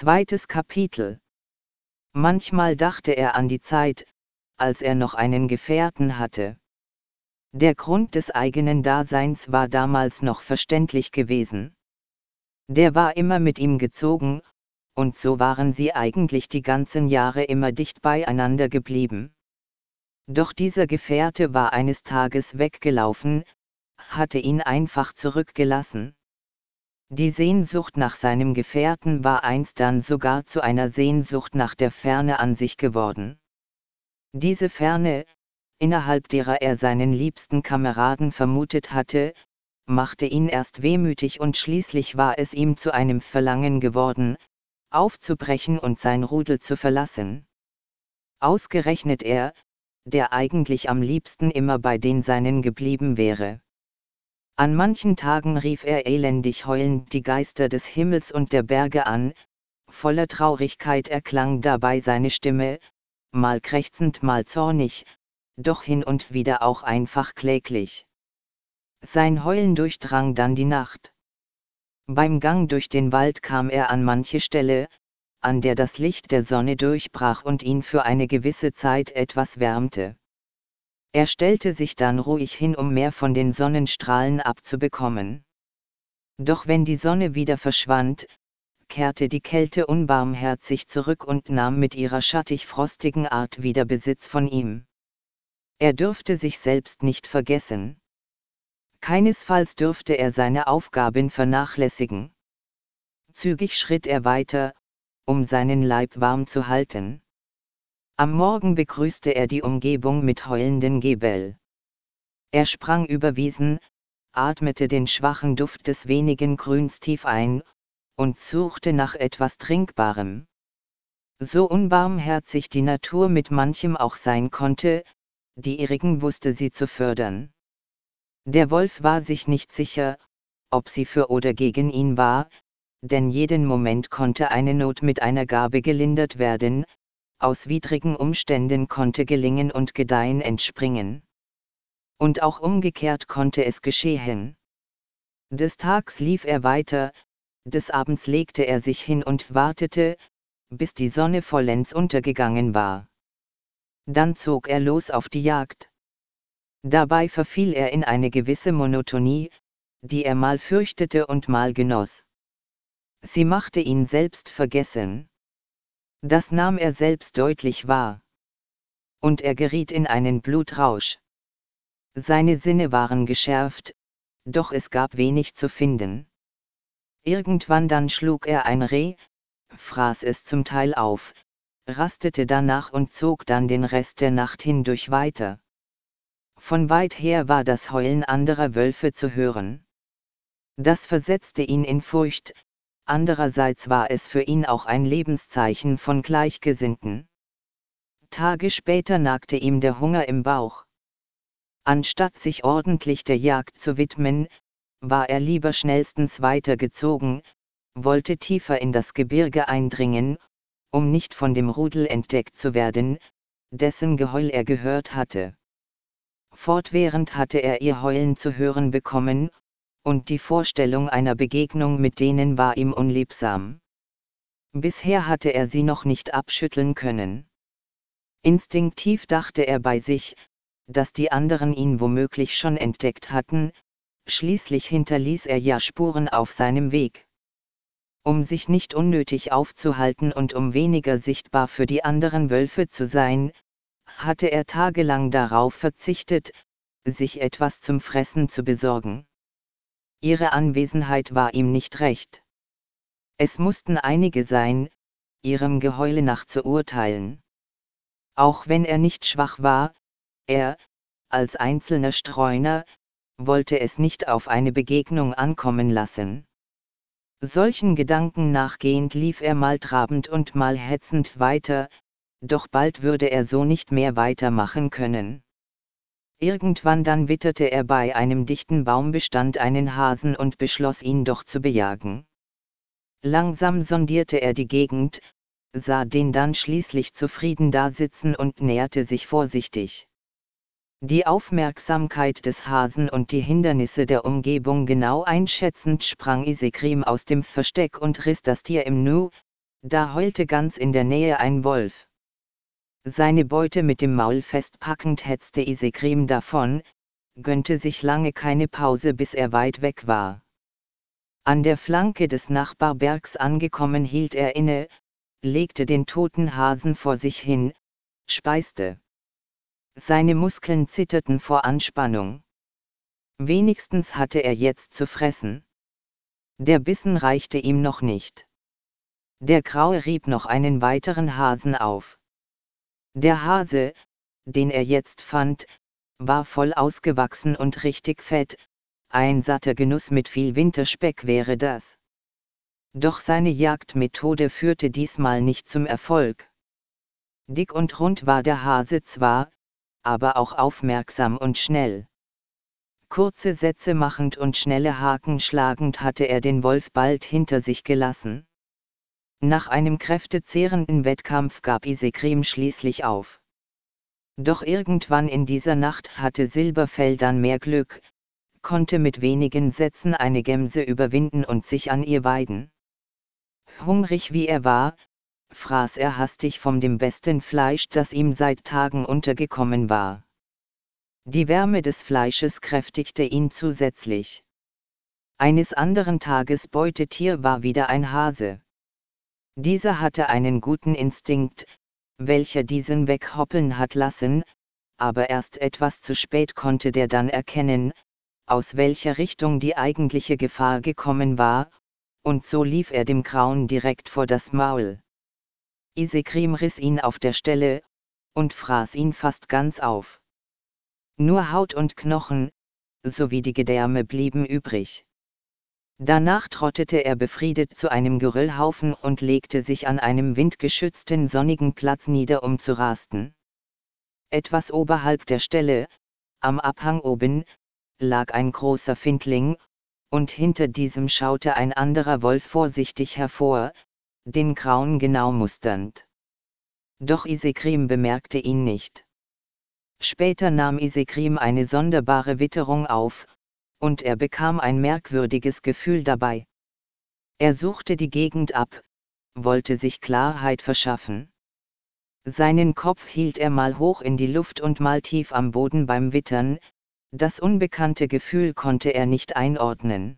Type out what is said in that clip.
Zweites Kapitel Manchmal dachte er an die Zeit, als er noch einen Gefährten hatte. Der Grund des eigenen Daseins war damals noch verständlich gewesen. Der war immer mit ihm gezogen, und so waren sie eigentlich die ganzen Jahre immer dicht beieinander geblieben. Doch dieser Gefährte war eines Tages weggelaufen, hatte ihn einfach zurückgelassen. Die Sehnsucht nach seinem Gefährten war einst dann sogar zu einer Sehnsucht nach der Ferne an sich geworden. Diese Ferne, innerhalb derer er seinen liebsten Kameraden vermutet hatte, machte ihn erst wehmütig und schließlich war es ihm zu einem Verlangen geworden, aufzubrechen und sein Rudel zu verlassen. Ausgerechnet er, der eigentlich am liebsten immer bei den Seinen geblieben wäre. An manchen Tagen rief er elendig heulend die Geister des Himmels und der Berge an, voller Traurigkeit erklang dabei seine Stimme, mal krächzend, mal zornig, doch hin und wieder auch einfach kläglich. Sein Heulen durchdrang dann die Nacht. Beim Gang durch den Wald kam er an manche Stelle, an der das Licht der Sonne durchbrach und ihn für eine gewisse Zeit etwas wärmte. Er stellte sich dann ruhig hin, um mehr von den Sonnenstrahlen abzubekommen. Doch wenn die Sonne wieder verschwand, kehrte die Kälte unbarmherzig zurück und nahm mit ihrer schattig-frostigen Art wieder Besitz von ihm. Er dürfte sich selbst nicht vergessen. Keinesfalls dürfte er seine Aufgaben vernachlässigen. Zügig schritt er weiter, um seinen Leib warm zu halten. Am Morgen begrüßte er die Umgebung mit heulenden Gebell. Er sprang über Wiesen, atmete den schwachen Duft des wenigen Grüns tief ein, und suchte nach etwas Trinkbarem. So unbarmherzig die Natur mit manchem auch sein konnte, die ihrigen wusste sie zu fördern. Der Wolf war sich nicht sicher, ob sie für oder gegen ihn war, denn jeden Moment konnte eine Not mit einer Gabe gelindert werden, aus widrigen Umständen konnte gelingen und gedeihen entspringen. Und auch umgekehrt konnte es geschehen. Des Tags lief er weiter, des Abends legte er sich hin und wartete, bis die Sonne vollends untergegangen war. Dann zog er los auf die Jagd. Dabei verfiel er in eine gewisse Monotonie, die er mal fürchtete und mal genoss. Sie machte ihn selbst vergessen. Das nahm er selbst deutlich wahr. Und er geriet in einen Blutrausch. Seine Sinne waren geschärft, doch es gab wenig zu finden. Irgendwann dann schlug er ein Reh, fraß es zum Teil auf, rastete danach und zog dann den Rest der Nacht hindurch weiter. Von weit her war das Heulen anderer Wölfe zu hören. Das versetzte ihn in Furcht, andererseits war es für ihn auch ein Lebenszeichen von Gleichgesinnten. Tage später nagte ihm der Hunger im Bauch. Anstatt sich ordentlich der Jagd zu widmen, war er lieber schnellstens weitergezogen, wollte tiefer in das Gebirge eindringen, um nicht von dem Rudel entdeckt zu werden, dessen Geheul er gehört hatte. Fortwährend hatte er ihr Heulen zu hören bekommen, und die Vorstellung einer Begegnung mit denen war ihm unliebsam. Bisher hatte er sie noch nicht abschütteln können. Instinktiv dachte er bei sich, dass die anderen ihn womöglich schon entdeckt hatten, schließlich hinterließ er ja Spuren auf seinem Weg. Um sich nicht unnötig aufzuhalten und um weniger sichtbar für die anderen Wölfe zu sein, hatte er tagelang darauf verzichtet, sich etwas zum Fressen zu besorgen. Ihre Anwesenheit war ihm nicht recht. Es mussten einige sein, ihrem Geheule nach zu urteilen. Auch wenn er nicht schwach war, er, als einzelner Streuner, wollte es nicht auf eine Begegnung ankommen lassen. Solchen Gedanken nachgehend lief er mal trabend und mal hetzend weiter, doch bald würde er so nicht mehr weitermachen können. Irgendwann dann witterte er bei einem dichten Baumbestand einen Hasen und beschloss ihn doch zu bejagen. Langsam sondierte er die Gegend, sah den dann schließlich zufrieden dasitzen und näherte sich vorsichtig. Die Aufmerksamkeit des Hasen und die Hindernisse der Umgebung genau einschätzend sprang Isekrim aus dem Versteck und riss das Tier im Nu, Da heulte ganz in der Nähe ein Wolf. Seine Beute mit dem Maul festpackend hetzte Isekrim davon, gönnte sich lange keine Pause bis er weit weg war. An der Flanke des Nachbarbergs angekommen hielt er inne, legte den toten Hasen vor sich hin, speiste. Seine Muskeln zitterten vor Anspannung. Wenigstens hatte er jetzt zu fressen. Der Bissen reichte ihm noch nicht. Der Graue rieb noch einen weiteren Hasen auf. Der Hase, den er jetzt fand, war voll ausgewachsen und richtig fett, ein satter Genuss mit viel Winterspeck wäre das. Doch seine Jagdmethode führte diesmal nicht zum Erfolg. Dick und rund war der Hase zwar, aber auch aufmerksam und schnell. Kurze Sätze machend und schnelle Haken schlagend hatte er den Wolf bald hinter sich gelassen. Nach einem kräftezehrenden Wettkampf gab Isekrim schließlich auf. Doch irgendwann in dieser Nacht hatte Silberfell dann mehr Glück, konnte mit wenigen Sätzen eine Gemse überwinden und sich an ihr weiden. Hungrig wie er war, fraß er hastig vom dem besten Fleisch, das ihm seit Tagen untergekommen war. Die Wärme des Fleisches kräftigte ihn zusätzlich. Eines anderen Tages Beutetier war wieder ein Hase. Dieser hatte einen guten Instinkt, welcher diesen weghoppeln hat lassen, aber erst etwas zu spät konnte der dann erkennen, aus welcher Richtung die eigentliche Gefahr gekommen war, und so lief er dem Grauen direkt vor das Maul. Isekrim riss ihn auf der Stelle, und fraß ihn fast ganz auf. Nur Haut und Knochen, sowie die Gedärme blieben übrig. Danach trottete er befriedet zu einem Geröllhaufen und legte sich an einem windgeschützten sonnigen Platz nieder, um zu rasten. Etwas oberhalb der Stelle, am Abhang oben, lag ein großer Findling, und hinter diesem schaute ein anderer Wolf vorsichtig hervor, den Grauen genau musternd. Doch Isekrim bemerkte ihn nicht. Später nahm Isekrim eine sonderbare Witterung auf, und er bekam ein merkwürdiges Gefühl dabei. Er suchte die Gegend ab, wollte sich Klarheit verschaffen. Seinen Kopf hielt er mal hoch in die Luft und mal tief am Boden beim Wittern, das unbekannte Gefühl konnte er nicht einordnen.